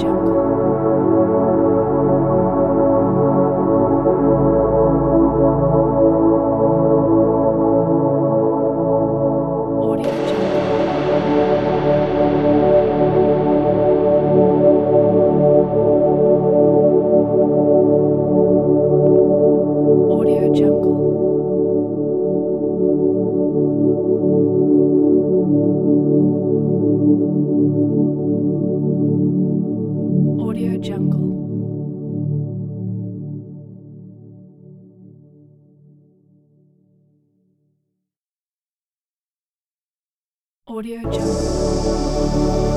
Jungle. Audio Jungle.